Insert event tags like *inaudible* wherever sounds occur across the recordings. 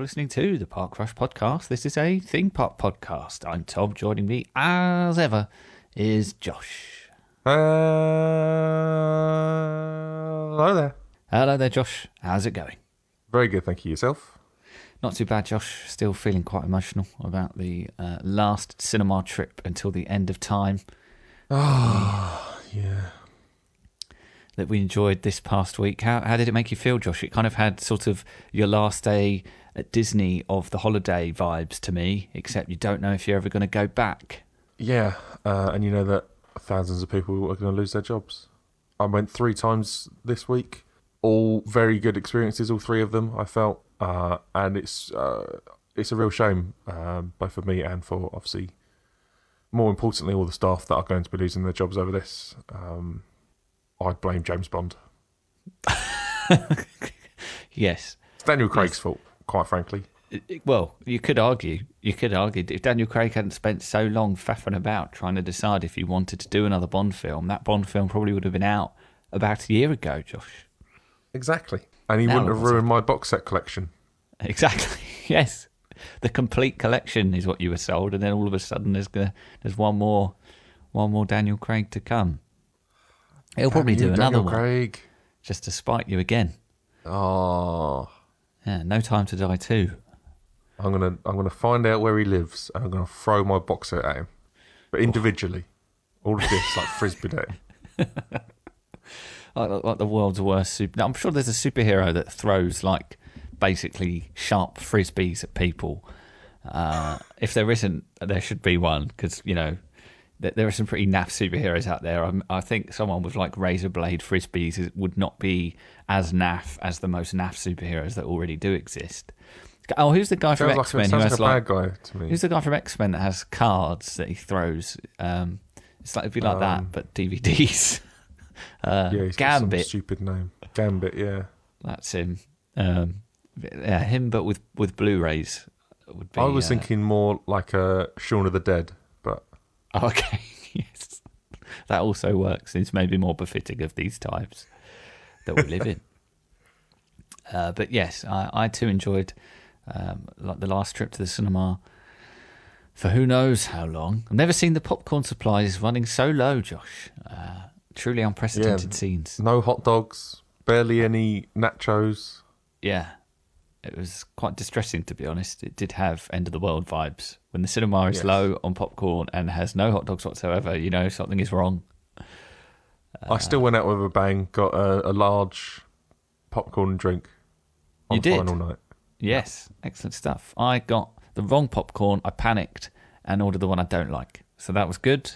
You're listening to the Park Rush podcast. This is a theme park podcast. I'm Tom. Joining me, as ever, is Josh. Uh, hello there. Hello there, Josh. How's it going? Very good, thank you. Yourself? Not too bad, Josh. Still feeling quite emotional about the uh, last cinema trip until the end of time Oh, *sighs* yeah. that we enjoyed this past week. How, how did it make you feel, Josh? It kind of had sort of your last day Disney of the holiday vibes to me, except you don't know if you're ever going to go back. Yeah, uh, and you know that thousands of people are going to lose their jobs. I went three times this week. All very good experiences, all three of them. I felt, uh, and it's uh, it's a real shame, um, both for me and for obviously, more importantly, all the staff that are going to be losing their jobs over this. Um, I blame James Bond. *laughs* Yes. It's Daniel Craig's fault, quite frankly. It- it- Well, you could argue, you could argue if Daniel Craig hadn't spent so long faffing about trying to decide if he wanted to do another Bond film, that Bond film probably would have been out about a year ago, Josh. Exactly, and he Now wouldn't have ruined my box set collection. Exactly. *laughs* Yes. The complete collection is what you were sold, and then all of a sudden there's gonna, there's one more, one more Daniel Craig to come. He'll probably do another Daniel one Craig. just to spite you again. Oh, Yeah, no time to die too. I'm gonna I'm gonna find out where he lives, and I'm gonna throw my box set at him, but individually. All of this like *laughs* frisbee day. like, like the world's worst super. Now, I'm sure there's a superhero that throws like basically sharp frisbees at people. Uh, if there isn't, there should be one because you know there are some pretty naff superheroes out there. I'm, I think someone with like razor blade frisbees is, would not be as naff as the most naff superheroes that already do exist. Oh, who's the guy from X Men who like has a like bad guy to me. Who's the guy from X Men that has cards that he throws? Um, it's like it'd be like Um, that, but DVDs. *laughs* uh, yeah, he's got some Gambit. stupid name. Gambit, yeah. That's him. Um, yeah, him, but with with Blu-rays would be. I was uh, thinking more like a Shaun of the Dead, oh, *laughs* okay, yes, that also works. It's maybe more befitting of these times that we live in. *laughs* Uh, but yes, I, I too enjoyed um, like the last trip to the cinema. For who knows how long? I've never seen the popcorn supplies running so low, Josh. Uh, truly unprecedented Yeah. scenes. no hot dogs, barely any nachos. Yeah. It was quite distressing, to be honest. It did have end of the world vibes. When the cinema is Yes. low on popcorn and has no hot dogs whatsoever, you know something is wrong. I still went out with a bang. Got a, a large popcorn drink. On You did? final night. Yes, excellent stuff. I got the wrong popcorn. I panicked and ordered the one I don't like. So that was good.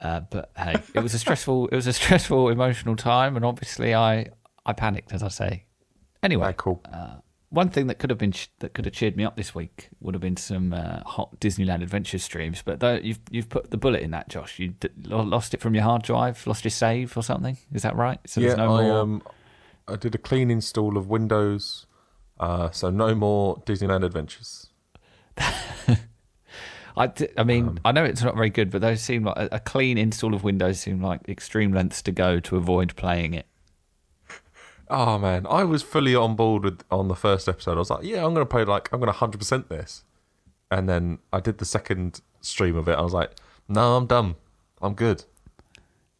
Uh, but hey, it was a stressful, it was a *laughs* stressful, emotional time, and obviously I, I panicked, as I say. Anyway, Ah, cool. Uh, one thing that could have been that could have cheered me up this week would have been some uh, hot Disneyland Adventure streams. But though you've you've put the bullet in that, Josh. You d- lost it from your hard drive, lost your save or something. Is that right? So yeah, there's no I more. um, I did a clean install of Windows, uh, so no more Disneyland Adventures. *laughs* I, d- I mean, Um, I know it's not very good, but those seem like a, a clean install of Windows seem like extreme lengths to go to avoid playing it. Oh man, I was fully on board with on the first episode. I was like, yeah, I'm going to play like I'm going to hundred percent this, and then I did the second stream of it. I was like, no, I'm done. I'm good.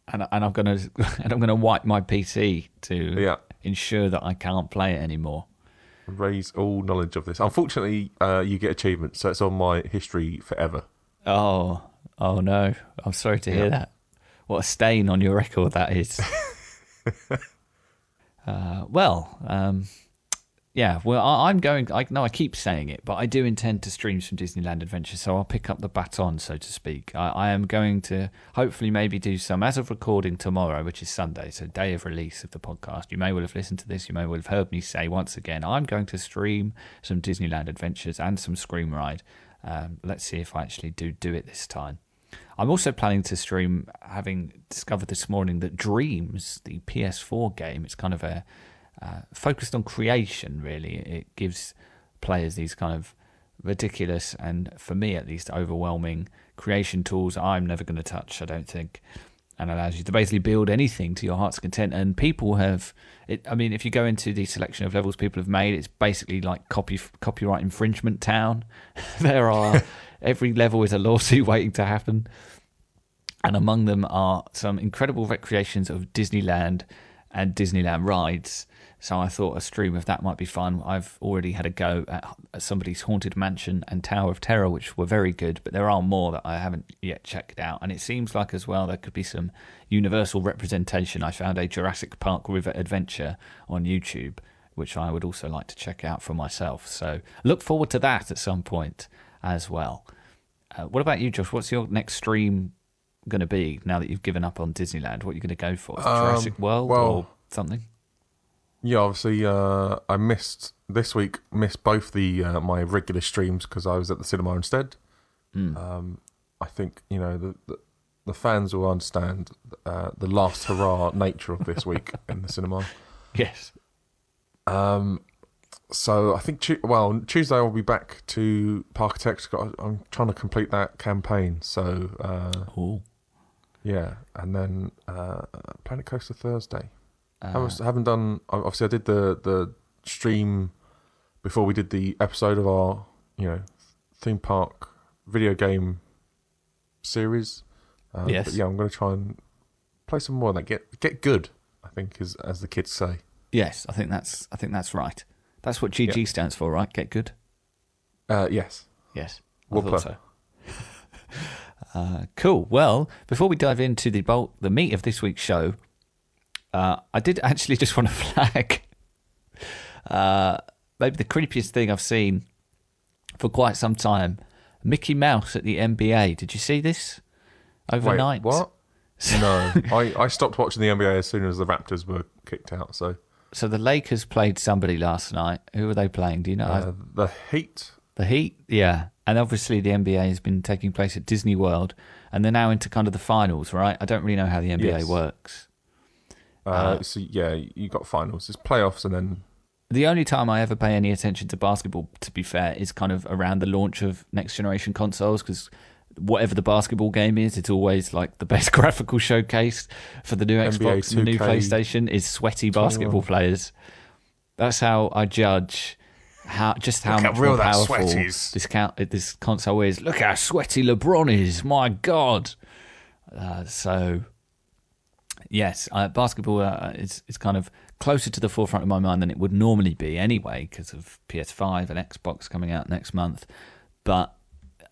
And, and I'm gonna *laughs* and I'm gonna wipe my PC to Yeah. ensure that I can't play it anymore. Raise all knowledge of this. Unfortunately, uh, you get achievements, so it's on my history forever. Oh, oh no! I'm sorry to hear Yeah. that. What a stain on your record that is. *laughs* uh, well, um, yeah. Well, I, I'm going. I know I keep saying it, but I do intend to stream some Disneyland Adventure, so I'll pick up the baton, so to speak. I, I am going to hopefully maybe do some as of recording tomorrow, which is Sunday, so day of release of the podcast. You may well have listened to this. You may well have heard me say once again. I'm going to stream some Disneyland Adventures and some Scream Ride. Um, let's see if I actually do do it this time. I'm also planning to stream, having discovered this morning that Dreams, the PS4 game, it's kind of a uh, focused on creation. Really, it gives players these kind of ridiculous and, for me at least, overwhelming creation tools. I'm never going to touch. I don't think. and allows you to basically build anything to your heart's content. And people have, it, I mean, if you go into the selection of levels people have made, it's basically like copy copyright infringement town. *laughs* there are every level is a lawsuit *laughs* waiting to happen, and among them are some incredible recreations of Disneyland and Disneyland rides. So I thought a stream of that might be fun. I've already had a go at somebody's Haunted Mansion and Tower of Terror, which were very good, but there are more that I haven't yet checked out. And it seems like as well there could be some universal representation. I found a Jurassic Park River Adventure on YouTube, which I would also like to check out for myself. So look forward to that at some point as well. Uh, what about you, Josh? What's your next stream going to be now that you've given up on Disneyland? What are you going to go for? Um, Jurassic World well- or something? Yeah, obviously, uh, I missed this week. Missed both the uh, my regular streams because I was at the cinema instead. Mm. Um, I think you know the the, the fans will understand uh, the last hurrah nature of this week in the cinema. *laughs* Yes. Um, so I think Tu- well Tuesday I'll be back to Parkitect. Got I'm trying to complete that campaign. So uh, yeah, and then uh, Planet Coaster Thursday. I Uh, haven't- haven't done. Obviously, I did the the stream before we did the episode of our you know theme park video game series. Uh, Yes. Yeah, I'm going to try and play some more of that. Get get good. I think is as the kids say. yes, I think that's I think that's right. That's what GG stands for, right? Get good. Uh, yes. Yes, I thought so. *laughs* uh, cool. Well, before we dive into the bulk, the meat of this week's show, uh, I did actually *laughs* just want to flag uh, maybe the creepiest thing I've seen for quite some time: Mickey Mouse at the NBA. Did you see this overnight? Wait, what? *laughs* no, I, I stopped watching the NBA as soon as the Raptors were kicked out. So So the Lakers played somebody last night. Who were they playing? Do you know? uh, the Heat. The Heat, yeah. And obviously the NBA has been taking place at Disney World and they're now into kind of the finals, right? I don't really know how the NBA Yes. works. Uh, Uh, so yeah, you got finals. It's playoffs, and then The only time I ever pay any attention to basketball, to be fair, is kind of around the launch of next generation consoles because whatever the basketball game is, it's always like the best *laughs* graphical showcase for the new NBA Xbox and the new PlayStation is sweaty 21. basketball players. That's how I judge how just how how much real that powerful this count this console is. Look how sweaty LeBron is. My God. Uh, so yes, uh, basketball uh, is is kind of closer to the forefront of my mind than it would normally be anyway because of PS5 and Xbox coming out next month. But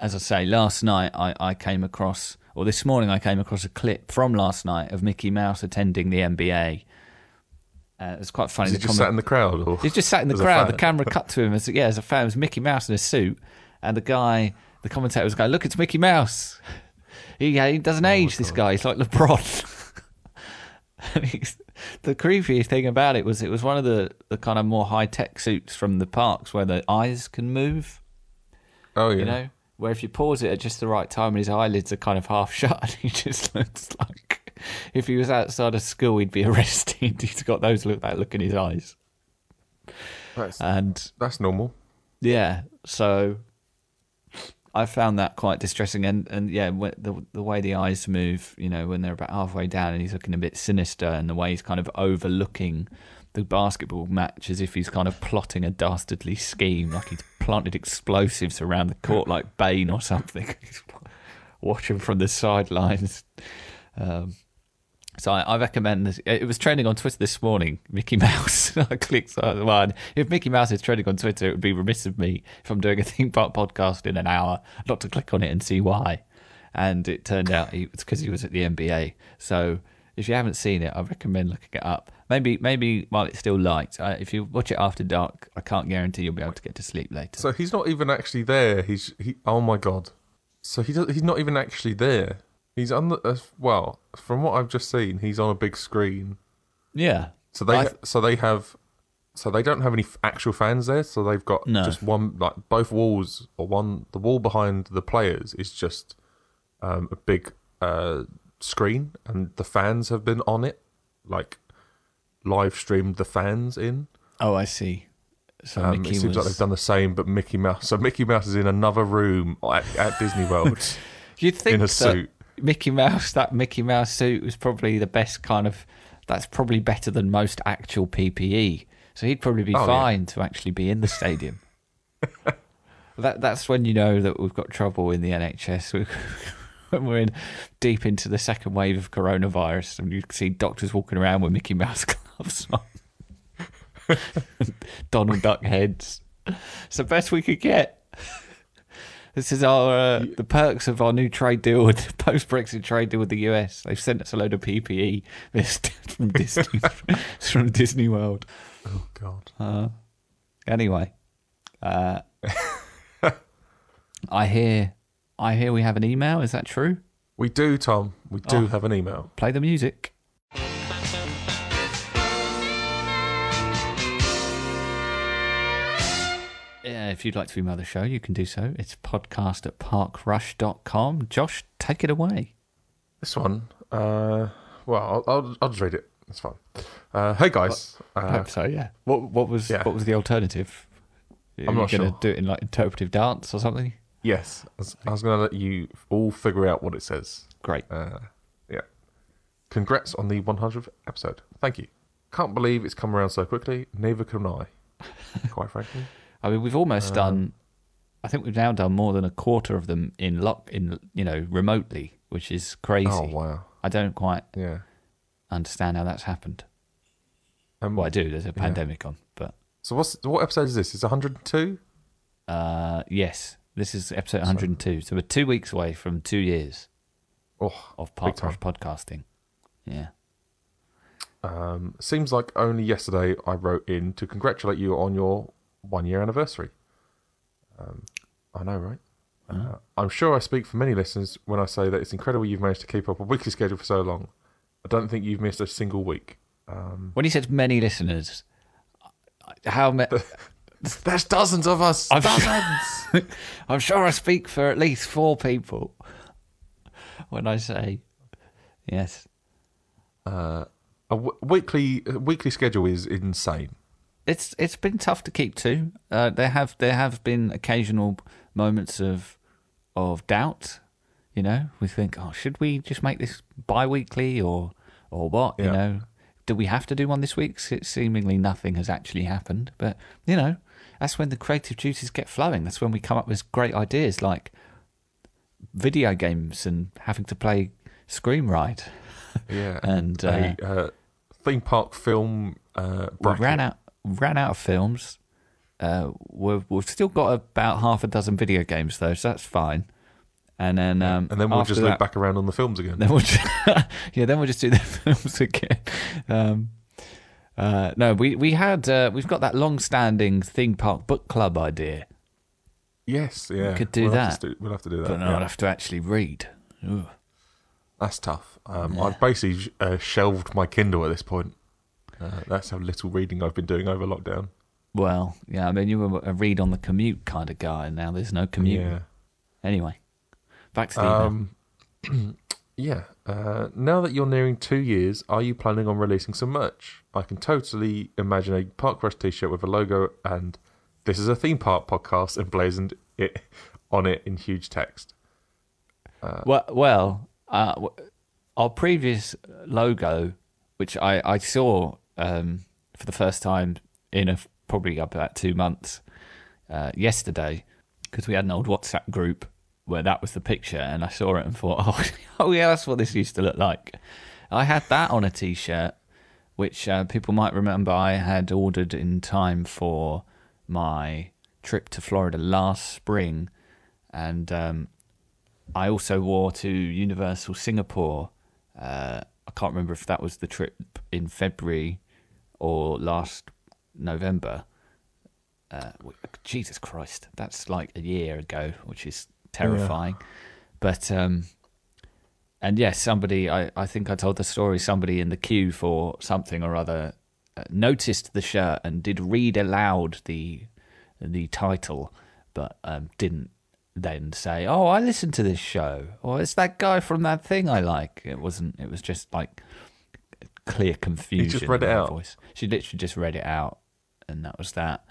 as I say, last night I, I came across, or this morning I came across a clip from last night of Mickey Mouse attending the NBA. Uh, it was quite funny. is he just sat in the crowd? Or He's just sat in the *laughs* crowd. The camera *laughs* cut to him as yeah, as a fan. It was Mickey Mouse in a suit, and the guy, the commentator was going, "Look, it's Mickey Mouse. *laughs* He he doesn't age. This guy. He's like LeBron." The creepiest thing about it was it was one of the, the kind of more high tech suits from the parks where the eyes can move. Oh yeah. You know, where if you pause it at just the right time and his eyelids are kind of half *laughs* shut, and he just looks like if he was outside of school, he'd be *laughs* arrested. He's got those look that look in his eyes, That's and that's normal. yeah, so I found that quite distressing, and and yeah, the the way the eyes move, you know, when they're about halfway down, and he's looking a bit sinister, and the way he's kind of overlooking the basketball match as if he's kind of plotting a dastardly scheme, like he's planted explosives around the court, like Bane or something. *laughs* He's watching from the sidelines. Um, so I, I recommend this. It was trending on Twitter this morning. Mickey Mouse. *laughs* I clicked on one. If Mickey Mouse is trending on Twitter, it would be remiss of me if I'm doing a *laughs* theme park podcast in an hour not to click on it and see why. And it turned out it's because he was at the NBA. So if you haven't seen it, I recommend looking it up. Maybe maybe while it's still light. Uh, if you watch it after dark, I can't guarantee you'll be able to get to sleep later. So he's not even actually there. He's he. Oh my god. So he does, he's not even actually there. He's on the uh, well. From what I've just seen, he's on a big screen. yeah. So they I- so they have so they don't have any f- actual fans there. So they've got No. just one like both walls or one the wall behind the players is just um, a big uh, screen, and the fans have been on it, like live streamed the fans in. Oh, I see. So Um, it seems like they've done the same, but Mickey Mouse. So Mickey Mouse is in another room at, at Disney World *laughs* You'd think in a that suit. Mickey Mouse, that Mickey Mouse suit was probably the best kind of. That's probably better than most actual PPE. So he'd probably be Oh, yeah. fine to actually be in the stadium. *laughs* that that's when you know that we've got trouble in the NHS. *laughs* We- when we're in deep into the second wave of coronavirus, and you see doctors walking around with Mickey Mouse gloves on, *laughs* Donald Duck heads. It's the best we could get. This is our uh, the perks of our new trade deal with *laughs* post Brexit trade deal with the US. They've sent us a load of PPE *laughs* This from Disney from Disney World. Oh God. Uh, anyway, uh, I hear I hear we have an email. Is that true? We do, Tom. We do Oh. have an email. Play the music. If you'd like to email the show, you can do so. It's podcast at parkrush.com. Josh, take it away. This one. Uh, well, I'll, I'll I'll just read it. It's fine. Uh, hey guys. I Uh, hope so, yeah. What what was yeah. what was the alternative? I'm not going to sure. do it in like interpretive dance or something? yes. I was, I was going to let you all figure out what it says. Great. Uh, yeah. Congrats on the 100th episode. Thank you. Can't believe it's come around so quickly. Neither can I. Quite frankly. I mean, we've almost Um, done. I think we've now done more than a quarter of them in lock in you know remotely, which is crazy. Oh wow. I don't quite Yeah. understand how that's happened. Um, Well, I do. There's a pandemic on, but So what's what episode is this? Is 102? uh, yes, this is episode 102. So we're two weeks away from two years Oh, of Park Rush podcasting. Yeah. Um, seems like only yesterday I wrote in to congratulate you on your one year anniversary. Um, I know, right? Uh, I'm sure I speak for many listeners when I say that it's incredible you've managed to keep up a weekly schedule for so long. I don't think you've missed a single week. Um, When he said many listeners, how many? *laughs* there's dozens of us. I'm dozens. sure, *laughs* I'm sure I speak for at least four people when I say yes. Uh, a w- weekly a weekly schedule is insane. It's it's been tough to keep to. Uh, there have there have been occasional moments of of doubt. You know, we think, oh, should we just make this bi-weekly or or what? You know, do we have to do one this week? Se- Seemingly nothing has actually happened, but you know, that's when the creative juices get flowing. That's when we come up with great ideas like video games and having to play Scream Ride. Yeah, *laughs* And, a uh, theme park film. Uh, we ran out ran out of films. Uh, we've we've still got about half a dozen video games though, so that's fine. And then um, and then we'll just that, loop back around on the films again. Then we'll just, *laughs* yeah, then we'll just do the *laughs* films again. Um, uh, no, we we had uh, we've got that long-standing theme park book club idea, Yes, yeah, we could do we'll that. to, do- we'll have to do that. but no, yeah. I'd have to actually read. Ugh. That's tough. Um, I've basically uh, shelved my Kindle at this point. Uh, that's how little reading I've been doing over lockdown. Well, yeah, I mean, you were a read on the commute kind of guy, and now there's no commute. Yeah. Anyway, back to the. Um, *clears throat* yeah. Uh, now that you're nearing two years, are you planning on releasing some merch? I can totally imagine a Park Rush T-shirt with a logo and "This is a theme park podcast" emblazoned it on it in huge text. Well, well, uh, our previous logo, which I I saw um, for the first time in a, probably about two months uh, yesterday, because we had an old WhatsApp group where that was the picture, and I saw it and thought, *laughs* oh, oh yeah, that's what this used to look like. I had that on a T-shirt, which uh, people might remember I had ordered in time for my trip to Florida last spring, and um, I also wore to Universal Singapore. Uh, I can't remember if that was the trip in February or last November. Uh, Jesus Christ, that's like a year ago, which is terrifying. But um, and yes, somebody I, I think I told the story. Somebody in the queue for something or other uh, noticed the shirt and did read aloud the the title, but um, didn't then say, "Oh, I listened to this show," or "It's that guy from that thing I like." It wasn't. It was just like clear confusion. read in it out. Voice. She literally just read it out, and that was that.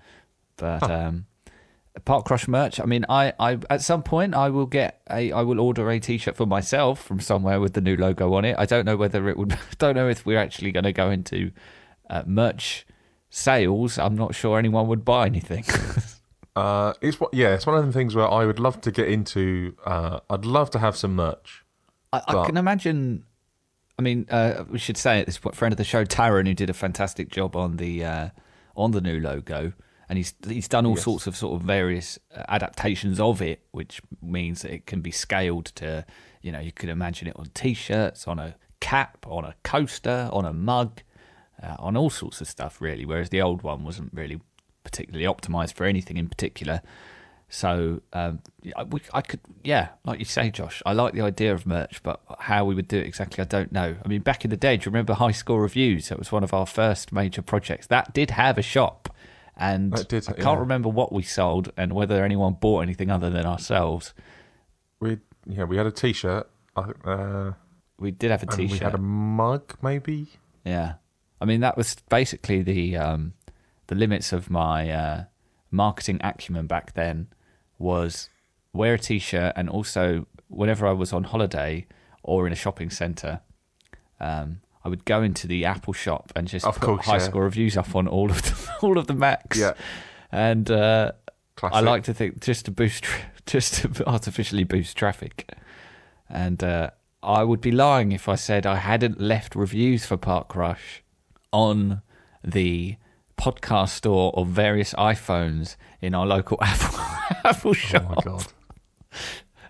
But um, Park Rush merch. I mean, I, I at some point I will get a I will order a T-shirt for myself from somewhere with the new logo on it. I don't know whether it would. *laughs* Don't know if we're actually going to go into uh, merch sales. I'm not sure anyone would buy anything. *laughs* Uh, it's what yeah, it's one of the things where I would love to get into. Uh, I'd love to have some merch. I, I can imagine. I mean, uh, we should say at this point, friend of the show, Taron, who did a fantastic job on the uh, on the new logo, and he's he's done all Yes. sorts of sort of various uh, adaptations of it, which means that it can be scaled to, you know, you could imagine it on t-shirts, on a cap, on a coaster, on a mug, uh, on all sorts of stuff, really. Whereas the old one wasn't really particularly optimized for anything in particular. So um, I, we, I could, yeah, like you say, Josh, I like the idea of merch, but how we would do it exactly, I don't know. I mean, back in the day, do you remember High Score Reviews? That was one of our first major projects. That did have a shop, and did, I can't yeah. remember what we sold and whether anyone bought anything other than ourselves. We yeah, we had a T-shirt. Uh, We did have a and we had a mug, maybe. Yeah, I mean that was basically the um, the limits of my uh, marketing acumen back then was wear a t-shirt and also whenever I was on holiday or in a shopping centre, um, I would go into the Apple shop and just Of put course, high yeah. score reviews up on all of the, *laughs* all of the Macs. Yeah. and uh, I like to think just to boost, *laughs* just to artificially boost traffic, and uh, I would be lying if I said I hadn't left reviews for Park Rush on the podcast store of various iPhones in our local *laughs* Apple Apple Oh shop my god,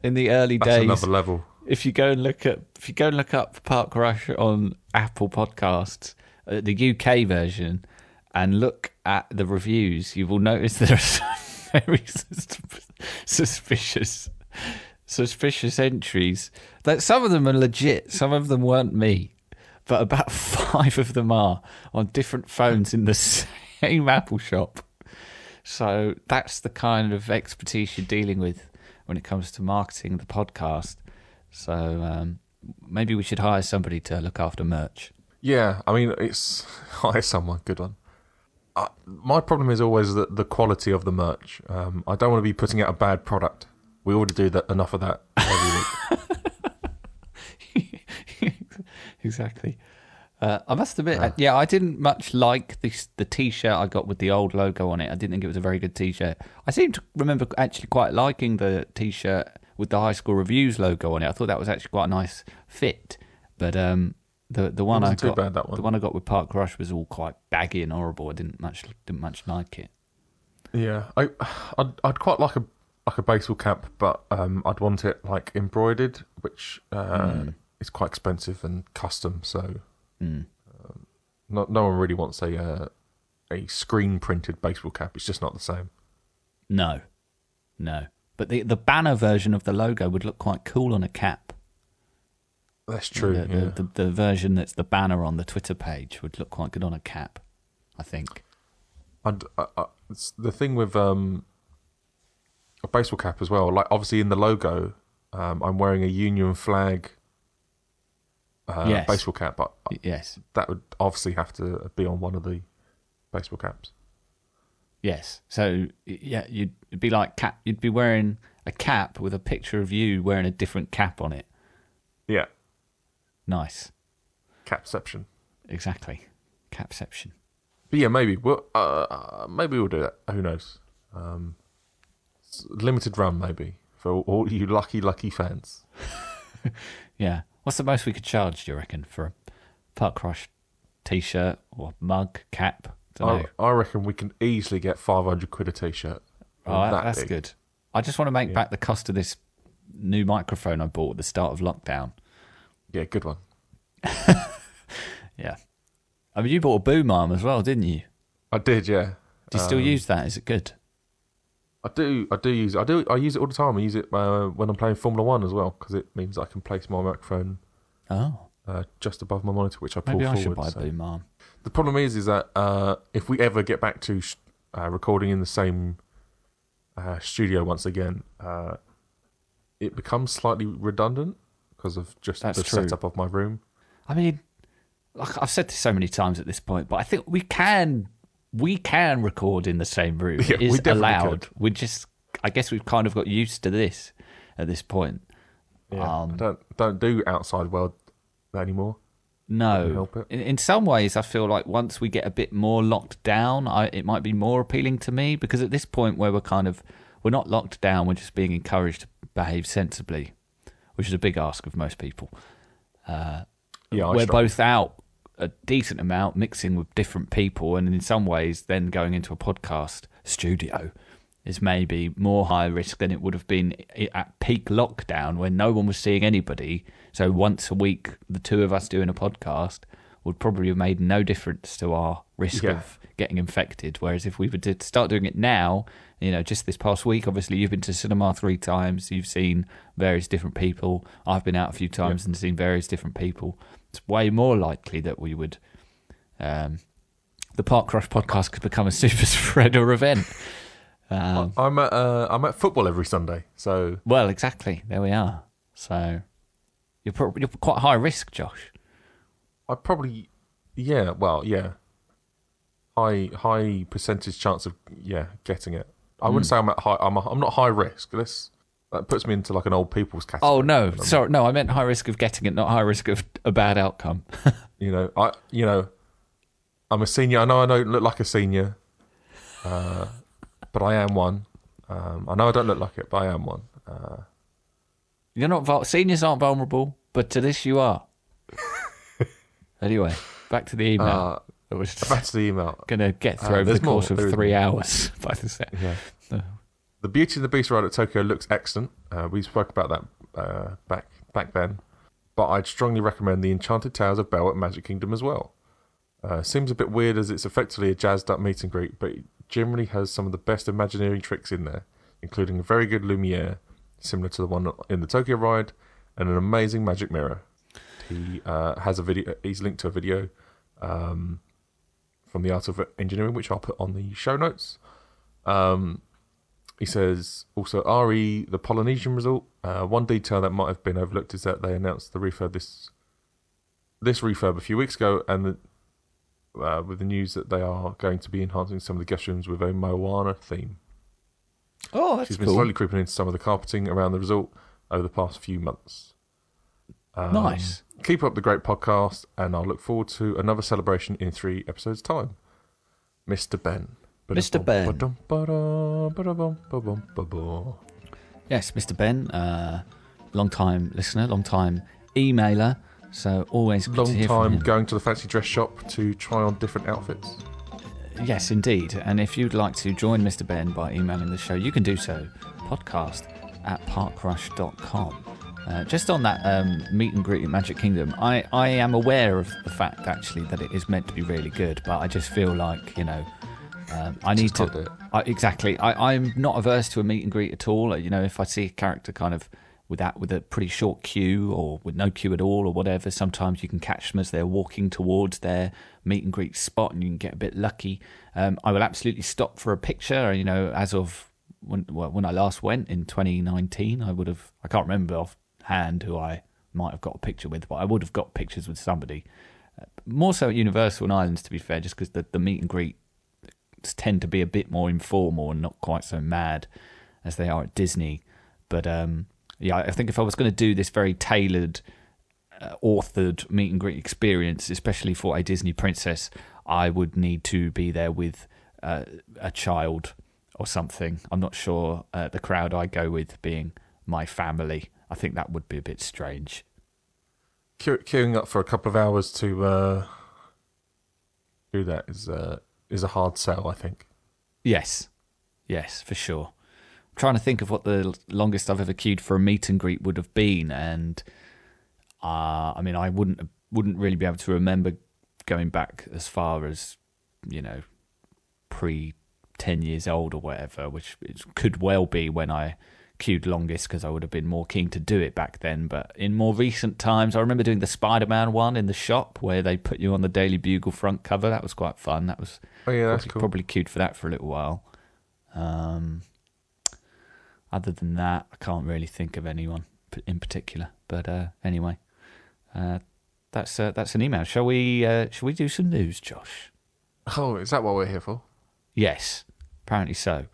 in the early that's days. another level. If you go and look at if you go and look up Park Rush on Apple Podcasts, uh, the UK version, and look at the reviews, you will notice *laughs* there are some very suspicious suspicious entries. That some of them are legit, some of them weren't me, but about *laughs* five of them are on different phones in the *laughs* same Apple shop. So that's the kind of expertise you're dealing with when it comes to marketing the podcast. So um, maybe we should hire somebody to look after merch. Yeah, I mean, it's *laughs* hire someone good one. Uh, my problem is always the, the quality of the merch. Um, I don't want to be putting out a bad product. We already do that enough of that every week. *laughs* exactly. Uh, I must admit, uh, yeah, I didn't much like this the T-shirt I got with the old logo on it. I didn't think it was a very good T-shirt. I seem to remember actually quite liking the T-shirt with the High Score Reviews logo on it. I thought that was actually quite a nice fit. But um, the the one I got, bad, that one. the one I got with Park Rush was all quite baggy and horrible. I didn't much didn't much like it. Yeah, I, I'd, I'd quite like a like a baseball cap, but um, I'd want it like embroidered, which uh, is quite expensive and custom. So Mm. no, no one really wants a uh, a screen printed baseball cap. It's just not the same. No, no. But the the banner version of the logo would look quite cool on a cap. That's true. The, yeah. the, the, the version that's the banner on the Twitter page would look quite good on a cap, I think. And uh, uh, it's the thing with um, a baseball cap as well. Like obviously in the logo, um, I'm wearing a Union flag uh, Yes. baseball cap, but Yes, that would obviously have to be on one of the baseball caps. yes. So yeah, you'd be like cap. You'd be wearing a cap with a picture of you wearing a different cap on it. Yeah, Nice, capception. exactly. Capception. But yeah, maybe we'll uh, maybe we'll do that. Who knows? Um, limited run maybe for all, all you lucky lucky fans. *laughs* Yeah. What's the most we could charge? Do you reckon for a Park Rush T-shirt or mug cap? I, I reckon we can easily get 500 quid a t-shirt. Oh, that- That that's big. good. I just want to make back the cost of this new microphone I bought at the start of lockdown. Yeah, good one. *laughs* Yeah. I mean, you bought a boom arm as well, didn't you? I did, yeah. Do you still Um, use that? Is it good? I do. I do use. it. I do. I use it all the time. I use it uh, when I'm playing Formula One as well because it means I can place my microphone Oh, uh, just above my monitor, which I pull maybe I forward. should buy a so- boom arm. The problem is, is that uh, if we ever get back to sh- uh, recording in the same uh, studio once again, uh, it becomes slightly redundant because of just That's the true. setup of my room. I mean, like I've said this so many times at this point, but I think we can we can record in the same room. Yeah, it is we allowed. could. We just I guess we've kind of got used to this at this point. Yeah, Um, don't don't do outside world anymore. No. In, in some ways, I feel like once we get a bit more locked down, I, it might be more appealing to me because at this point where we're kind of we're not locked down, we're just being encouraged to behave sensibly, which is a big ask of most people. Uh, Yeah, I we're struggle. both out a decent amount, mixing with different people, and in some ways, then going into a podcast studio is maybe more high risk than it would have been at peak lockdown when no one was seeing anybody. So once a week, the two of us doing a podcast would probably have made no difference to our risk Yeah. of getting infected. Whereas if we were to start doing it now, you know, just this past week, obviously you've been to cinema three times, you've seen various different people. I've been out a few times and seen various different people. It's way more likely that we would. Um, the Park Rush podcast could become a *laughs* super spreader event. Um, I'm at uh, I'm at football every Sunday, so well, exactly. There we are. So you're pro- you're quite high risk, Josh. I probably yeah, well yeah, high high percentage chance of yeah getting it. I Hmm. wouldn't say I'm at high. I'm I'm not high risk. This that puts me into like an old people's category. Oh no, sorry, no, I meant high risk of getting it, not high risk of a bad outcome. *laughs* You know, I you know, I'm a senior. I know I don't look like a senior, uh, but I am one. Um, I know I don't look like it, but I am one. Uh, You're not vul- seniors aren't vulnerable, but to this you are. *laughs* anyway, back to the email. uh, back to the email. going to get through Uh, over the more, course of there three hours *laughs* by the set. Yeah. The Beauty and the Beast ride at Tokyo looks excellent. Uh, we spoke about that uh, back back then, but I'd strongly recommend the Enchanted Towers of Belle at Magic Kingdom as well. Uh, seems a bit weird as it's effectively a jazzed up meet and greet, but it generally has some of the best Imagineering tricks in there, including a very good Lumiere, similar to the one in the Tokyo ride, and an amazing magic mirror. He uh, has a video. He's linked to a video um, from the Art of Engineering, which I'll put on the show notes. Um, he says also RE the Polynesian resort. Uh, one detail that might have been overlooked is that they announced the refurb this this refurb a few weeks ago, and the, uh, with the news that they are going to be enhancing some of the guest rooms with a Moana theme. Oh, that's cool She's been cool. slowly creeping into some of the carpeting around the resort over the past few months. Um, Nice. Keep up the great podcast, and I'll look forward to another celebration in three episodes' time. Mr. Ben. Mr. Ben. Yes, Mr. Ben, uh, long time listener, long time emailer. So always Long time going to the fancy dress shop to try on different outfits. Yes, indeed. And if you'd like to join Mr. Ben by emailing the show, you can do so. Podcast at parkrush.com. Uh, just on that um, meet and greet at Magic Kingdom, I, I am aware of the fact actually that it is meant to be really good, but I just feel like, you know, um, I need Just to. I, exactly. I, I'm not averse to a meet and greet at all. You know, if I see a character kind of with that with a pretty short queue or with no queue at all or whatever, sometimes you can catch them as they're walking towards their meet and greet spot, and you can get a bit lucky. Um, I will absolutely stop for a picture. You know, as of when well, when I last went in 2019, I would have. I can't remember offhand who I might have got a picture with, but I would have got pictures with somebody. Uh, more so at Universal and Islands, to be fair, just because the, the meet and greet tend to be a bit more informal and not quite so mad as they are at Disney. But um, yeah, I think if I was going to do this very tailored, uh, authored meet and greet experience, especially for a Disney princess, I would need to be there with uh, a child or something. I'm not sure uh, the crowd I go with being my family. I think that would be a bit strange. Que- queuing up for a couple of hours to uh, do that is uh, is a hard sell, I think. Yes, yes, for sure. I'm trying to think of what the longest I've ever queued for a meet and greet would have been, and uh, I mean, I wouldn't wouldn't really be able to remember going back as far as you know pre ten years old or whatever, which it could well be when I queued longest because I would have been more keen to do it back then. But in more recent times, I remember doing the Spider Man one in the shop where they put you on the Daily Bugle front cover. That was quite fun. That was Oh yeah, that's probably, cool. probably queued for that for a little while. Um, other than that, I can't really think of anyone in particular. But uh, anyway, uh, that's uh, that's an email. Shall we? Uh, shall we do some news, Josh? Oh, is that what we're here for? Yes, apparently so.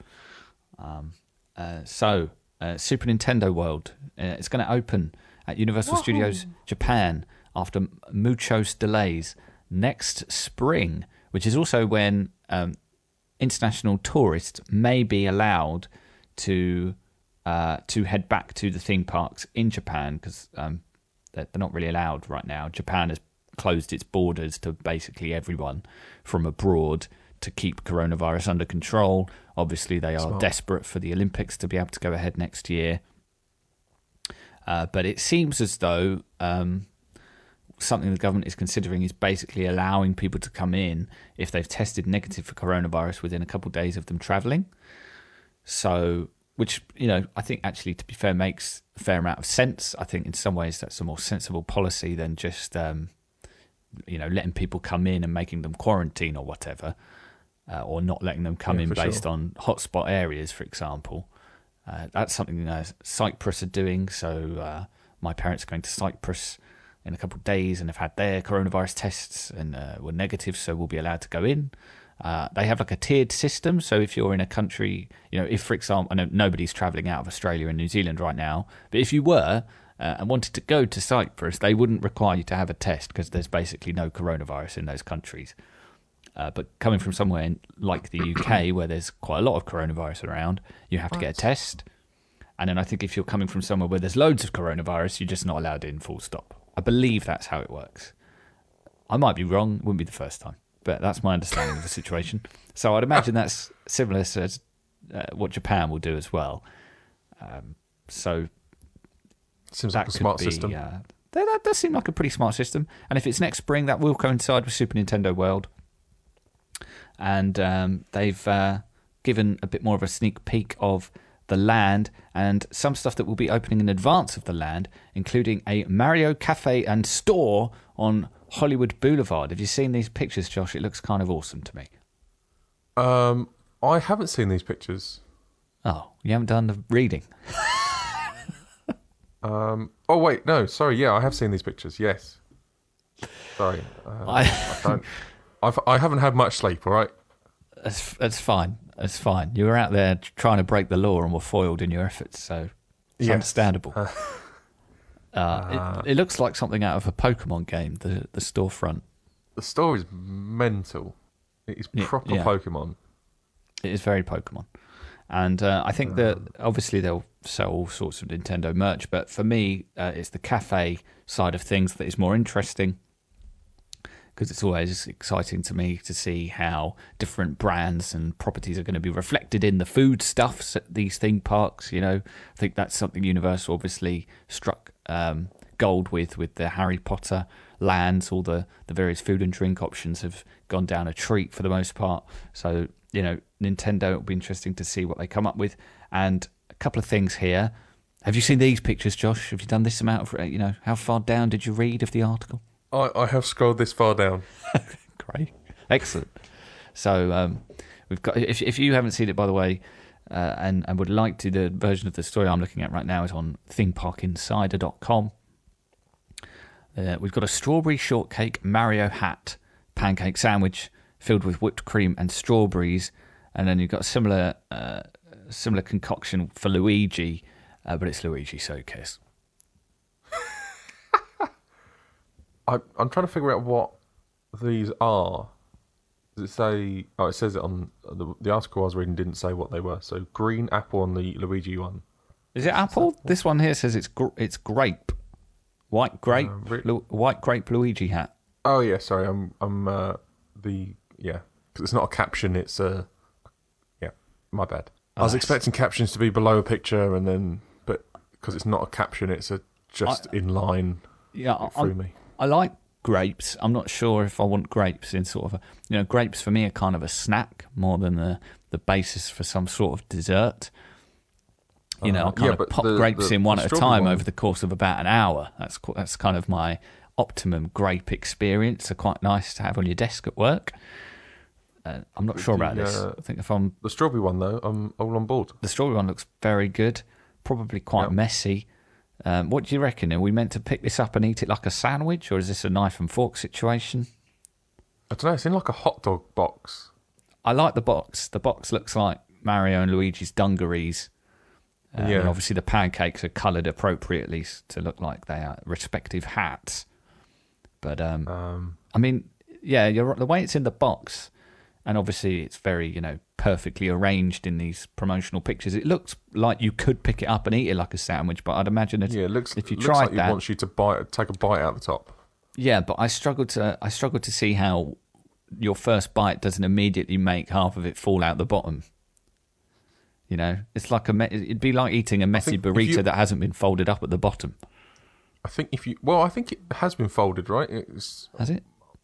Um, Uh, so, uh, Super Nintendo World. Uh, it's going to open at Universal Studios Japan after muchos delays next spring, which is also when um, international tourists may be allowed to uh, to head back to the theme parks in Japan because um, they're, they're not really allowed right now. Japan has closed its borders to basically everyone from abroad to keep coronavirus under control. Obviously, they are Smart. desperate for the Olympics to be able to go ahead next year. Uh, but it seems as though um, something the government is considering is basically allowing people to come in if they've tested negative for coronavirus within a couple of days of them traveling. So, which, you know, I think actually, to be fair, makes a fair amount of sense. I think in some ways that's a more sensible policy than just, um, you know, letting people come in and making them quarantine or whatever, uh, or not letting them come Yeah, in based sure. on hotspot areas, for example. Uh, that's something uh, Cyprus are doing. So uh, my parents are going to Cyprus in a couple of days and have had their coronavirus tests and uh, were negative, so we'll be allowed to go in. Uh, they have like a tiered system. So if you're in a country, you know, if for example, I know nobody's traveling out of Australia and New Zealand right now, but if you were uh, and wanted to go to Cyprus, they wouldn't require you to have a test because there's basically no coronavirus in those countries. Uh, but coming from somewhere in, like the UK, *clears throat* where there's quite a lot of coronavirus around, you have to get a test. And then I think if you're coming from somewhere where there's loads of coronavirus, you're just not allowed in, full stop. I believe that's how it works. I might be wrong, wouldn't be the first time, but that's my understanding of the situation. So I'd imagine that's similar to uh, what Japan will do as well. Um, so Seems that like a smart be, system. Uh, that, that does seem like a pretty smart system. And if it's next spring, that will coincide with Super Nintendo World. And um, they've uh, given a bit more of a sneak peek of the land and some stuff that will be opening in advance of the land, including a Mario cafe and store on Hollywood Boulevard. Have you seen these pictures, Josh? It looks kind of awesome to me. Um, I haven't seen these pictures. Oh, you haven't done the reading. *laughs* Um, oh wait, no, sorry. Yeah, I have seen these pictures. Yes. Sorry, uh, I- I don't. *laughs* I've, I haven't had much sleep. All right. That's that's fine. That's fine. You were out there trying to break the law and were foiled in your efforts, so it's Yes. understandable. *laughs* uh, it, it looks like something out of a Pokemon game. The the storefront. The store is mental. It is proper yeah. Pokemon. It is very Pokemon, and uh, I think that obviously they'll sell all sorts of Nintendo merch. But for me, uh, it's the cafe side of things that is more interesting because it's always exciting to me to see how different brands and properties are going to be reflected in the food stuffs at these theme parks. You know, I think that's something Universal obviously struck um, gold with with the Harry Potter lands. All the the various food and drink options have gone down a treat for the most part. So you know, Nintendo it'll be interesting to see what they come up with. And a couple of things here. Have you seen these pictures, Josh? Have you done this amount of you know? How far down did you read of the article? I, I have scrolled this far down. *laughs* Great, excellent. So um, we've got. If if you haven't seen it, by the way, uh, and and would like to, the version of the story I'm looking at right now is on themeparkinsider.com. Uh, we've got a strawberry shortcake Mario hat pancake sandwich filled with whipped cream and strawberries, and then you've got a similar uh, similar concoction for Luigi, uh, but it's Luigi, so who I, I'm trying to figure out what these are. Does it say? Oh, it says it on the the article I was reading. Didn't say what they were. So green apple on the Luigi one. Is it apple? This one here says it's gr- it's grape, white grape, Uh, re- Lu- white grape Luigi hat. Oh yeah, sorry. I'm I'm uh, the yeah because it's not a caption. It's a yeah. My bad. I was Oh, expecting captions to be below a picture and then, but because it's not a caption, it's a just in line. Yeah, threw I'm- me. I like grapes. I'm not sure if I want grapes in sort of a you know grapes for me are kind of a snack more than the the basis for some sort of dessert. You know, Uh, I kind yeah, of pop the- grapes the- in one at a time one- over the course of about an hour. That's that's kind of my optimum grape experience. They're quite nice to have on your desk at work. Uh, I'm not sure The, about this. uh, I think if I'm The strawberry one though, I'm all on board. the strawberry one looks very good. Probably quite Yep. messy. Um, what do you reckon? Are we meant to pick this up and eat it like a sandwich, or is this a knife and fork situation? I don't know. It's in like a hot dog box. I like the box. The box looks like Mario and Luigi's dungarees. Uh, Yeah. And obviously, the pancakes are coloured appropriately to look like they are respective hats. But um, Um, I mean, yeah, you're right. the way it's in the box, and obviously it's very you know perfectly arranged in these promotional pictures. It looks like you could pick it up and eat it like a sandwich, but I'd imagine it's yeah, it looks. if you tried like that- it wants you to bite, take a bite out the top. Yeah, but I struggle to I struggle to see how your first bite doesn't immediately make half of it fall out the bottom. You know, it's like a me- it'd be like eating a messy burrito you- that hasn't been folded up at the bottom, I think if you, well, I think it has been folded, right? It's. has it?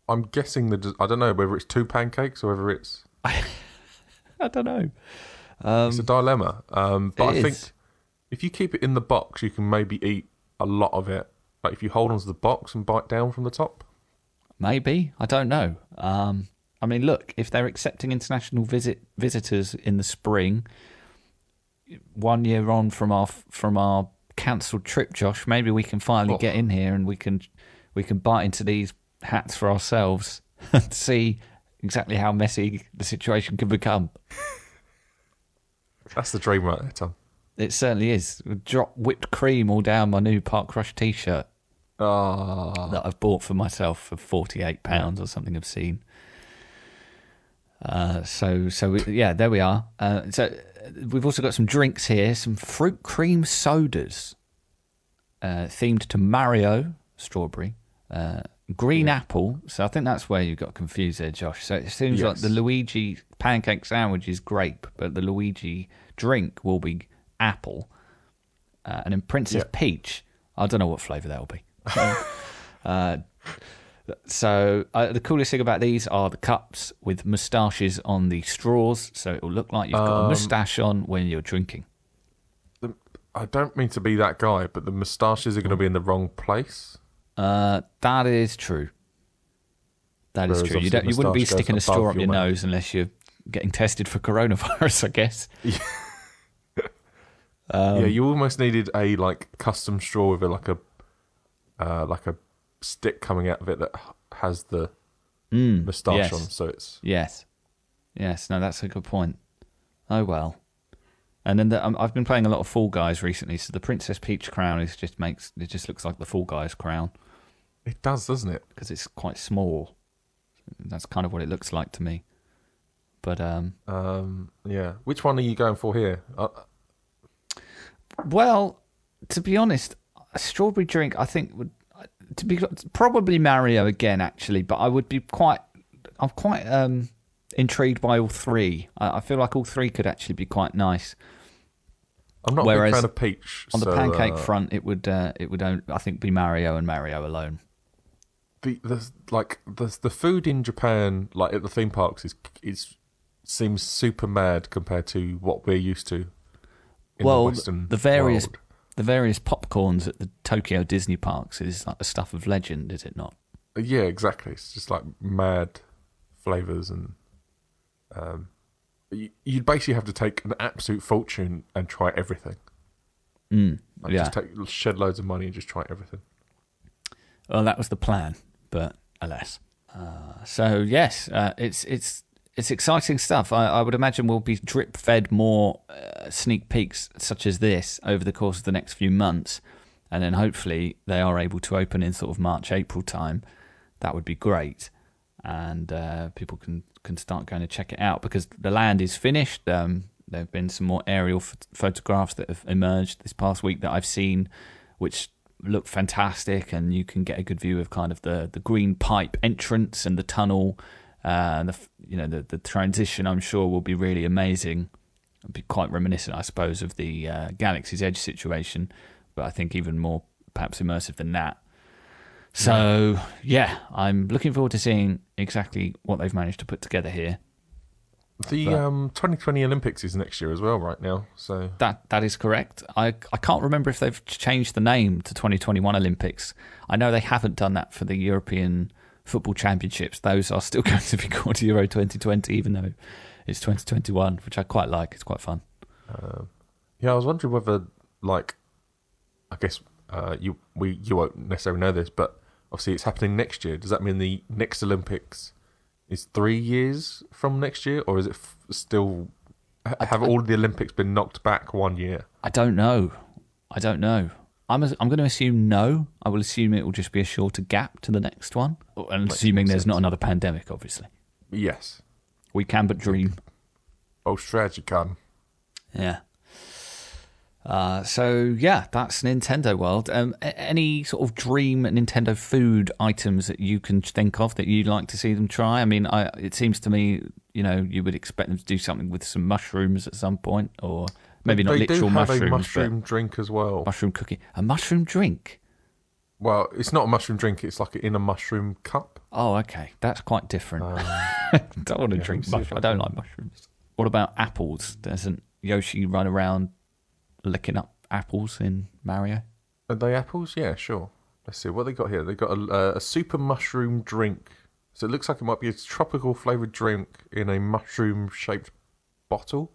I'm guessing the. I don't know whether it's two pancakes or whether it's. *laughs* I don't know. it's a dilemma. Um, but it I think if you keep it in the box, you can maybe eat a lot of it. Like if you hold onto the box and bite down from the top. Maybe I don't know. Um, I mean, look, if they're accepting international visit visitors in the spring, one year on from our from our cancelled trip, Josh, maybe we can finally Oh. get in here and we can we can bite into these hats for ourselves *laughs* and see exactly how messy the situation can become. That's the dream right there, Tom. It certainly is. Drop whipped cream all down my new Park Rush T-shirt Ah, that I've bought for myself for forty eight pounds or something obscene. Uh, so so we, yeah, there we are. Uh, so we've also got some drinks here, some fruit cream sodas, uh, themed to Mario strawberry, uh, green apple. So I think that's where you got confused there, Josh. So it seems like the Luigi pancake sandwich is grape, but the Luigi drink will be apple, uh, and then Princess Yeah. Peach. I don't know what flavour that will be. *laughs* uh, so uh, the coolest thing about these are the cups with moustaches on the straws, so it will look like you've got a Um, moustache on when you're drinking. the, I don't mean to be that guy, but the moustaches are going to be in the wrong place. Uh, that is true. That is Whereas true. You don't. You wouldn't be sticking a straw up your mouth. nose unless you're getting tested for coronavirus. *laughs* I guess. *laughs* Um, yeah, you almost needed a like custom straw with a like a uh, like a stick coming out of it that has the Mm, moustache yes. on, so it's Yes. Yes. No, that's a good point. Oh well. And then the, um, I've been playing a lot of Fall Guys recently, so the Princess Peach crown is just makes it just looks like the Fall Guys crown it does, doesn't it? because it's quite small. That's kind of what it looks like to me. But um, Um, yeah. Which one are you going for here? Uh, well, to be honest, a strawberry drink I think would to be probably Mario again actually, but I would be quite I'm quite um intrigued by all three. I, I feel like all three could actually be quite nice. I'm not a Whereas big fan of peach. On the pancake uh, front, it would uh, it would own, I think be Mario and Mario alone. The the like the the food in Japan, like at the theme parks, is is seems super mad compared to what we're used to. In well, the, Western the various world. the various popcorns at the Tokyo Disney parks is like the stuff of legend, is it not? Yeah, exactly. It's just like mad flavors and um, you, you'd basically have to take an absolute fortune and try everything. Mm, Like yeah. just take shed loads of money and just try everything. Well, that was the plan, but alas. Uh, so yes, uh, it's it's it's exciting stuff. I, I would imagine we'll be drip fed more uh, sneak peeks such as this over the course of the next few months, and then hopefully they are able to open in sort of March April time. That would be great, and uh, people can can start going to check it out because the land is finished. Um, there have been some more aerial ph- photographs that have emerged this past week that I've seen, which look fantastic, and you can get a good view of kind of the the green pipe entrance and the tunnel. Uh, and the you know the the transition, I'm sure, will be really amazing. It'll be quite reminiscent, I suppose, of the uh, Galaxy's Edge situation, but I think even more perhaps immersive than that. So yeah, I'm looking forward to seeing exactly what they've managed to put together here. The um, 2020 Olympics is next year as well, right now. So That that is correct. I I can't remember if they've changed the name to 2021 Olympics. I know they haven't done that for the European Football Championships. Those are still *laughs* going to be called Euro 2020, even though it's 2021, which I quite like. It's quite fun. Um, yeah, I was wondering whether, like, I guess uh, you we you won't necessarily know this, but obviously it's happening next year. Does that mean the next Olympics is three years from next year, or is it f- still ha- have all the Olympics been knocked back one year? I don't know. I don't know. I'm I'm going to assume no. I will assume it will just be a shorter gap to the next one, and Makes assuming there's not another pandemic. Obviously, Yes. we can but dream. Oh, strategy can. Yeah. Uh, so yeah, that's Nintendo World. Um, any sort of dream Nintendo food items that you can think of that you'd like to see them try? I mean, I, it seems to me, you know, you would expect them to do something with some mushrooms at some point, or maybe not they literal do have mushrooms, a mushroom drink as well. mushroom cookie, a mushroom drink. Well, it's not a mushroom drink. It's like in a mushroom cup. Oh, okay, that's quite different. Um, *laughs* don't want to yeah, drink let me see if mushrooms. I don't like mushrooms. What about apples? Doesn't Yoshi run around licking up apples in Mario? Are they apples? Yeah, sure. Let's see what they got here. They got a, a super mushroom drink. So it looks like it might be a tropical flavored drink in a mushroom shaped bottle.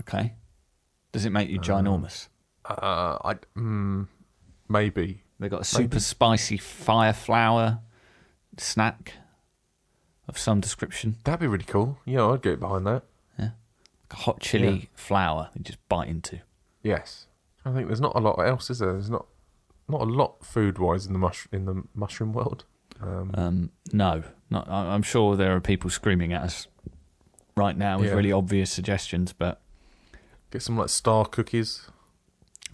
Okay. Does it make you ginormous? Uh, I mm, maybe. They got a super spicy fire flower snack of some description. That'd be really cool. Yeah, I'd get behind that. Like a hot chili Yeah. flower you just bite into. Yes. I think there's not a lot else, is there? There's not not a lot food wise in the mush in the mushroom world. Um, Um, no, not, I'm sure there are people screaming at us right now with Yeah. really obvious suggestions, but get some like star cookies.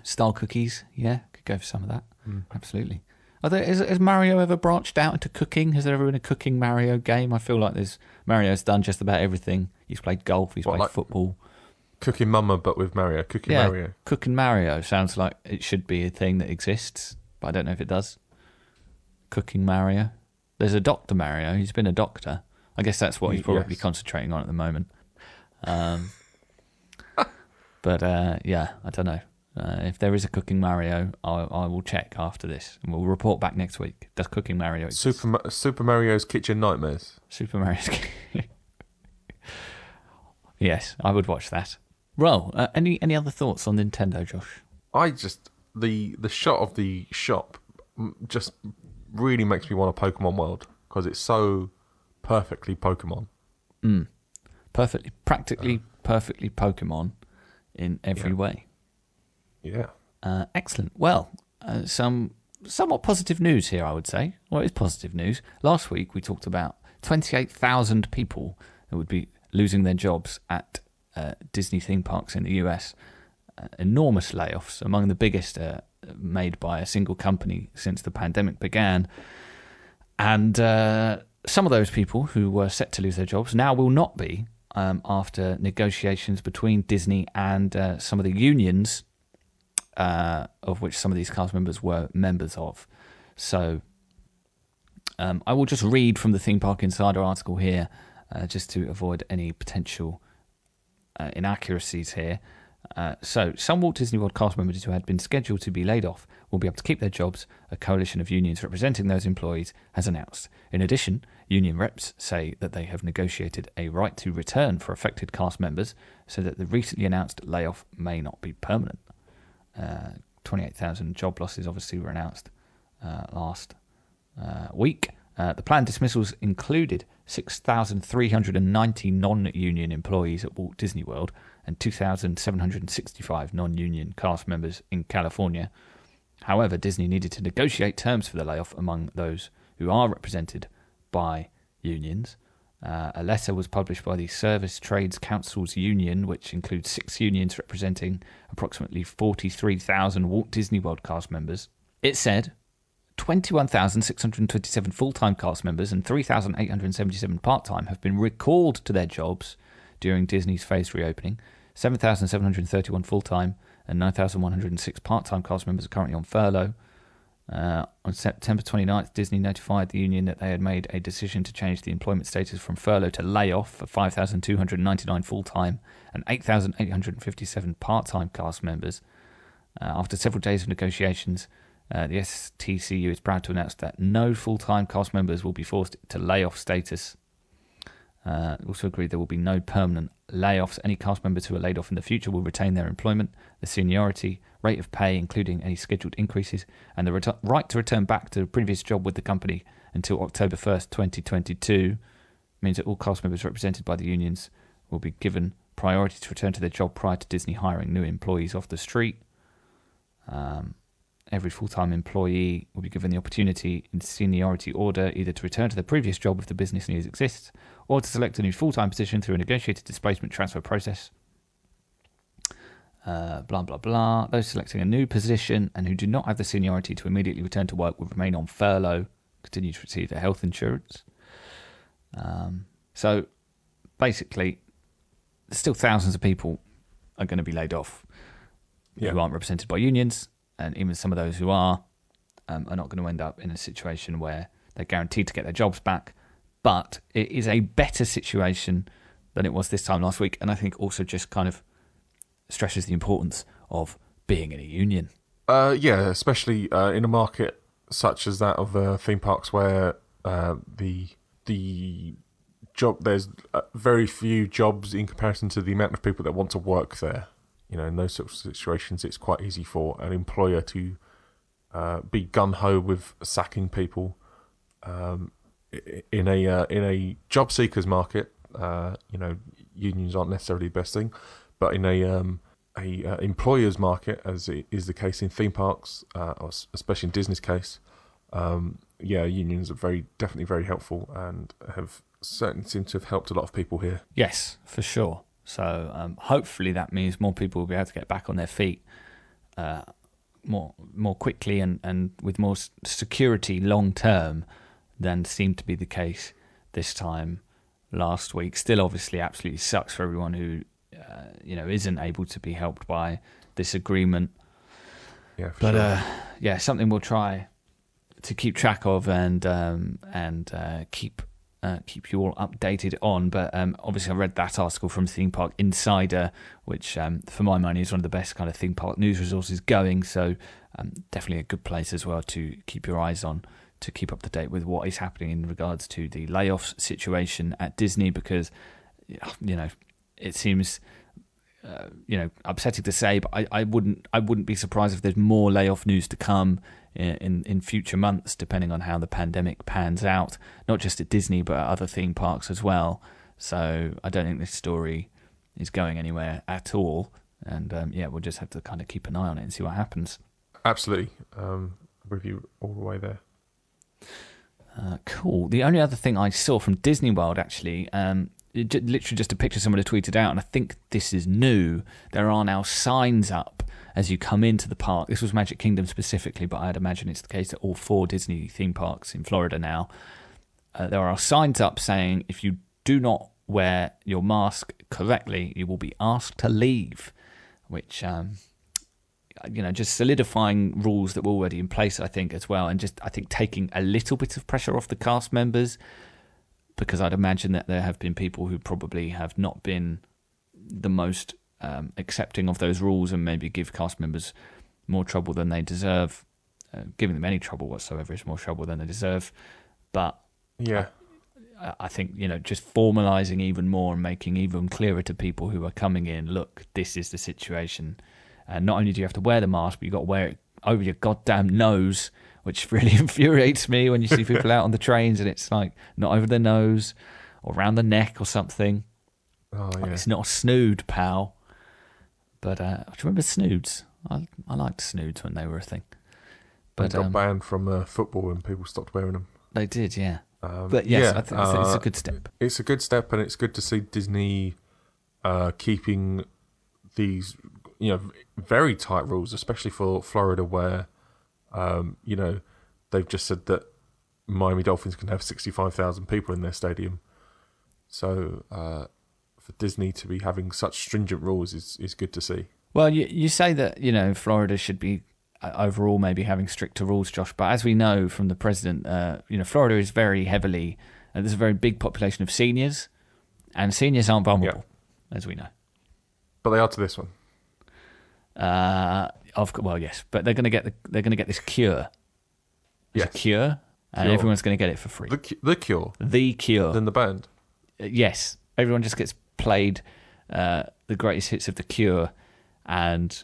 Star cookies, yeah, could go for some of that. Mm. Absolutely. Are there, is, has Mario ever branched out into cooking? Has there ever been a cooking Mario game? I feel like there's Mario's done just about everything. He's played golf. He's What, played like- football. Cooking Mama, but with Mario. Cooking Yeah. Mario. Cooking Mario sounds like it should be a thing that exists, but I don't know if it does. Cooking Mario. There's a Doctor Mario. He's been a doctor. I guess that's what he's probably yes. concentrating on at the moment. Um, *laughs* but uh, yeah, I don't know. Uh, if there is a Cooking Mario, I, I will check after this, and we'll report back next week. Does Cooking Mario exist? Super Super Mario's Kitchen Nightmares. Super Mario's Kitchen. *laughs* Yes, I would watch that. Well, uh, any any other thoughts on Nintendo, Josh? I just the the shot of the shop just really makes me want a Pokemon world because it's so perfectly Pokemon. Mm. Perfectly, practically perfectly Pokemon in every Yeah. way. Yeah. Uh, excellent. Well, uh, some somewhat positive news here, I would say. Well, it's positive news. Last week we talked about 28,000 people who would be losing their jobs at uh, Disney theme parks in the US. Uh, enormous layoffs, among the biggest uh, made by a single company since the pandemic began. And uh, some of those people who were set to lose their jobs now will not be um, after negotiations between Disney and uh, some of the unions, uh, of which some of these cast members were members of. So um, I will just read from the Theme Park Insider article here, uh, just to avoid any potential uh, inaccuracies here. Uh, so, some Walt Disney World cast members who had been scheduled to be laid off will be able to keep their jobs, a coalition of unions representing those employees has announced. In addition, union reps say that they have negotiated a right to return for affected cast members so that the recently announced layoff may not be permanent. Uh, 28,000 job losses obviously were announced uh, last uh, week. Uh, the planned dismissals included 6,390 non union employees at Walt Disney World and 2,765 non union cast members in California. However, Disney needed to negotiate terms for the layoff among those who are represented by unions. Uh, a letter was published by the Service Trades Council's union, which includes six unions representing approximately 43,000 Walt Disney World cast members. It said 21,627 full time cast members and 3,877 part time have been recalled to their jobs during Disney's phased reopening. 7,731 full time and 9,106 part time cast members are currently on furlough. Uh, on September 29th, Disney notified the union that they had made a decision to change the employment status from furlough to layoff for 5,299 full time and 8,857 part time cast members. Uh, after several days of negotiations, uh, the STCU is proud to announce that no full time cast members will be forced to layoff status. Uh, also agreed there will be no permanent layoffs. Any cast members who are laid off in the future will retain their employment, the seniority, rate of pay, including any scheduled increases, and the right to return back to the previous job with the company until October 1st, 2022. Means that all cast members represented by the unions will be given priority to return to their job prior to Disney hiring new employees off the street. Um, every full time employee will be given the opportunity in seniority order either to return to their previous job if the business needs exists or to select a new full time position through a negotiated displacement transfer process. Uh, blah blah blah. Those selecting a new position and who do not have the seniority to immediately return to work will remain on furlough, continue to receive their health insurance. Um, so basically, still thousands of people are going to be laid off Yeah. who aren't represented by unions, and even some of those who are um, are not going to end up in a situation where they're guaranteed to get their jobs back. But it is a better situation than it was this time last week, and I think also just kind of stresses the importance of being in a union. Uh, yeah, especially uh, in a market such as that of uh, theme parks, where uh, the the job there's uh, very few jobs in comparison to the amount of people that want to work there. You know, in those sorts of situations, it's quite easy for an employer to uh, be gun ho with sacking people. Um, in a uh, in a job seekers market, uh, you know, unions aren't necessarily the best thing, but in a um, a uh, employer's market, as it is the case in theme parks, uh, or especially in Disney's case, um, yeah, unions are very definitely very helpful and have certainly seem to have helped a lot of people here. Yes, for sure. So um, hopefully that means more people will be able to get back on their feet uh, more more quickly and, and with more security long term than seemed to be the case this time last week. Still, obviously, absolutely sucks for everyone who uh, you know isn't able to be helped by this agreement. Yeah, for But sure. uh, yeah, something we'll try to keep track of and um, and uh, keep uh, keep you all updated on. But um, obviously, I read that article from Theme Park Insider, which um, for my money is one of the best kind of theme park news resources going. So um, definitely a good place as well to keep your eyes on to keep up to date with what is happening in regards to the layoffs situation at Disney because you know it seems uh, you know upsetting to say, but I, I wouldn't I wouldn't be surprised if there's more layoff news to come in, in future months, depending on how the pandemic pans out, not just at Disney but at other theme parks as well. So I don't think this story is going anywhere at all, and um, yeah, we'll just have to kind of keep an eye on it and see what happens. absolutely um, with you all the way there. Uh, cool. The only other thing I saw from Disney World actually, um, it j- literally just a picture someone had tweeted out, and I think this is new. There are now signs up as you come into the park. This was Magic Kingdom specifically, but I'd imagine it's the case at all four Disney theme parks in Florida now. Uh, there are signs up saying if you do not wear your mask correctly, you will be asked to leave, which um, you know, just solidifying rules that were already in place, I think, as well, and just I think taking a little bit of pressure off the cast members, because I'd imagine that there have been people who probably have not been the most um, accepting of those rules and maybe give cast members more trouble than they deserve. Uh, giving them any trouble whatsoever is more trouble than they deserve. But Yeah, I I think you know just formalizing even more and making even clearer to people who are coming in. Look, this is the situation, and not only do you have to wear the mask, but you got to wear it over your goddamn nose, which *laughs* really infuriates me when you see *laughs* people out on the trains and it's like not over their nose or around the neck or something. oh Like. It's not a snood, pal. But uh, do you remember snoods? I I liked snoods when they were a thing. But But got um, banned from uh, football when people stopped wearing them. they did, yeah. Um, But yes, yeah, I think it's, it's a uh, good step. it's a good step, and it's good to see Disney uh, keeping these, you know, very tight rules, especially for Florida, where, um, you know, they've just said that Miami Dolphins can have sixty-five thousand people in their stadium. So uh, for Disney to be having such stringent rules is is good to see. Well, you you say that you know Florida should be uh, overall maybe having stricter rules, Josh. But as we know from the president, uh, you know Florida is very heavily. Uh, there's a very big population of seniors, and seniors aren't vulnerable, as we know. But they are to this one. Uh, of well, yes, but they're going to get the, they're going to get this cure. There's Yes. a cure, and Cure. everyone's going to get it for free. The the Cure, The cure. then the band. Uh, yes, everyone just gets played uh, the greatest hits of the Cure, and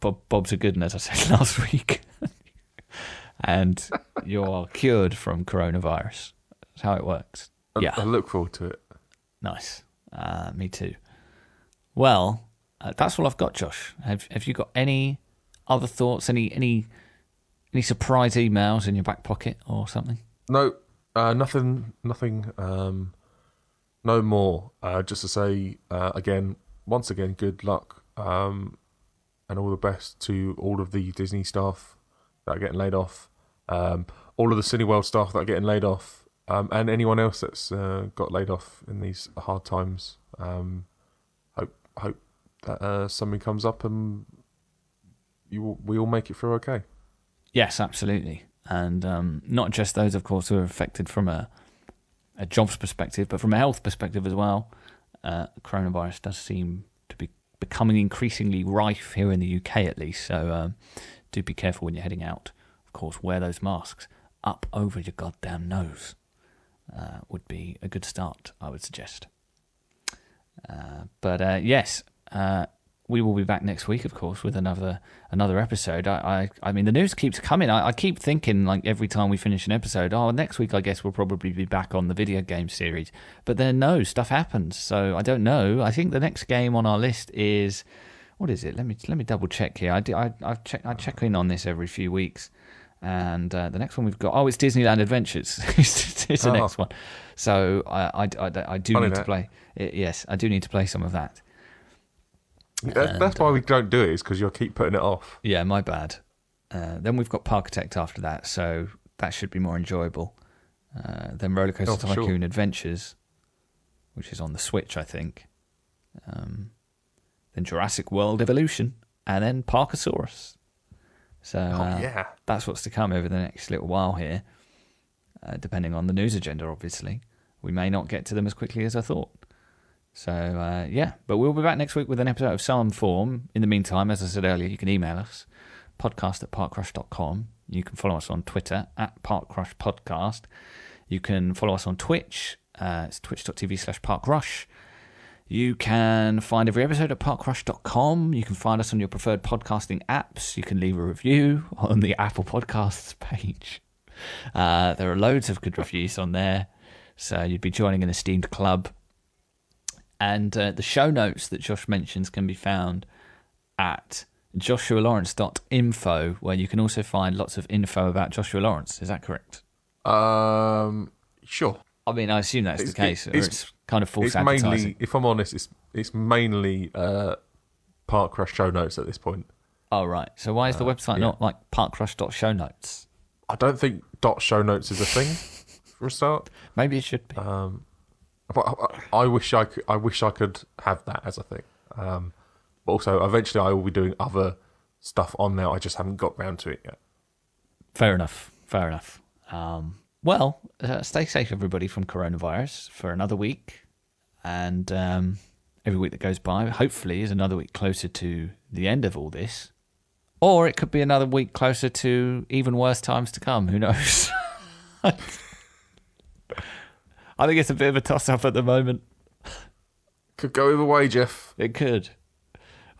Bob, Bob's a good one, as I said *laughs* last week, and you're cured from coronavirus. That's how it works. I, Yeah. I look forward to it. Nice. Uh, me too. Well, uh, that's all I've got, Josh. Have Have you got any other thoughts? Any any any surprise emails in your back pocket or something? No, uh, nothing, nothing, um, no more. Uh, just to say uh, again, once again, good luck um, and all the best to all of the Disney staff that are getting laid off, um, all of the Cineworld staff that are getting laid off, um, and anyone else that's uh, got laid off in these hard times. Um, hope hope that uh, something comes up and you we all make it through okay. Yes, absolutely, and um, not just those, of course, who are affected from a a jobs perspective, but from a health perspective as well. Uh, coronavirus does seem to be becoming increasingly rife here in the UK, at least. So um, do be careful when you're heading out. Of course, wear those masks up over your goddamn nose. Uh, would be a good start, I would suggest. Uh, but uh, yes, uh, we will be back next week, of course, with another another episode. I I, I mean, the news keeps coming. I, I, keep thinking, like every time we finish an episode, oh, next week I guess we'll probably be back on the video game series. But then no, stuff happens. So I don't know. I think the next game on our list is what is it? Let me let me double check here. I do, I I check I check in on this every few weeks. And uh, the next one we've got, oh, it's Disneyland Adventures. *laughs* it's, the oh. next one. So I, I, I, I do Funny need that. to play. It, yes, I do need to play some of that. That, that's why we don't do it, is because you'll keep putting it off. Yeah, my bad. Uh, then we've got Parkitect after that, so that should be more enjoyable. Uh, then Rollercoaster oh, Tycoon sure. Adventures, which is on the Switch, I think. Um, then Jurassic World Evolution, and then Parkasaurus. So oh, uh, yeah. that's what's to come over the next little while here, uh, depending on the news agenda, obviously. We may not get to them as quickly as I thought. So, uh, yeah, but we'll be back next week with an episode of some form. In the meantime, as I said earlier, you can email us, podcast at parkrush.com. You can follow us on Twitter at Parkrush Podcast. You can follow us on Twitch. Uh, it's twitch.tv slash parkrush. You can find every episode at parkrush.com. You can find us on your preferred podcasting apps. You can leave a review *laughs* on the Apple Podcasts page. Uh, there are loads of good reviews on there. So you'd be joining an esteemed club. And uh, the show notes that Josh mentions can be found at joshualawrence.info, where you can also find lots of info about Joshua Lawrence. Is that correct? Um, sure. I mean, I assume that's it's, the case. It, it's, it's, kind of false it's advertising. Mainly, if I'm honest, it's it's mainly uh, Park show notes at this point. Oh right. So why is the uh, website yeah. not like parkrush.show notes? I don't think dot show notes is a thing for a start. *laughs* Maybe it should be. Um, I wish I could. I wish I could have that as a thing. Um, but also, eventually, I will be doing other stuff on there. I just haven't got round to it yet. Fair enough. Fair enough. Um, well, uh, stay safe, everybody, from coronavirus for another week, and um, every week that goes by, hopefully, is another week closer to the end of all this, or it could be another week closer to even worse times to come. Who knows? *laughs* I think it's a bit of a toss up at the moment. Could go either way, Jeff. It could.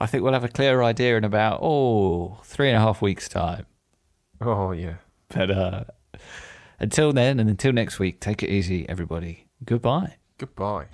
I think we'll have a clearer idea in about, oh, three and a half weeks' time. Oh, yeah. But uh, until then, and until next week, take it easy, everybody. Goodbye. Goodbye.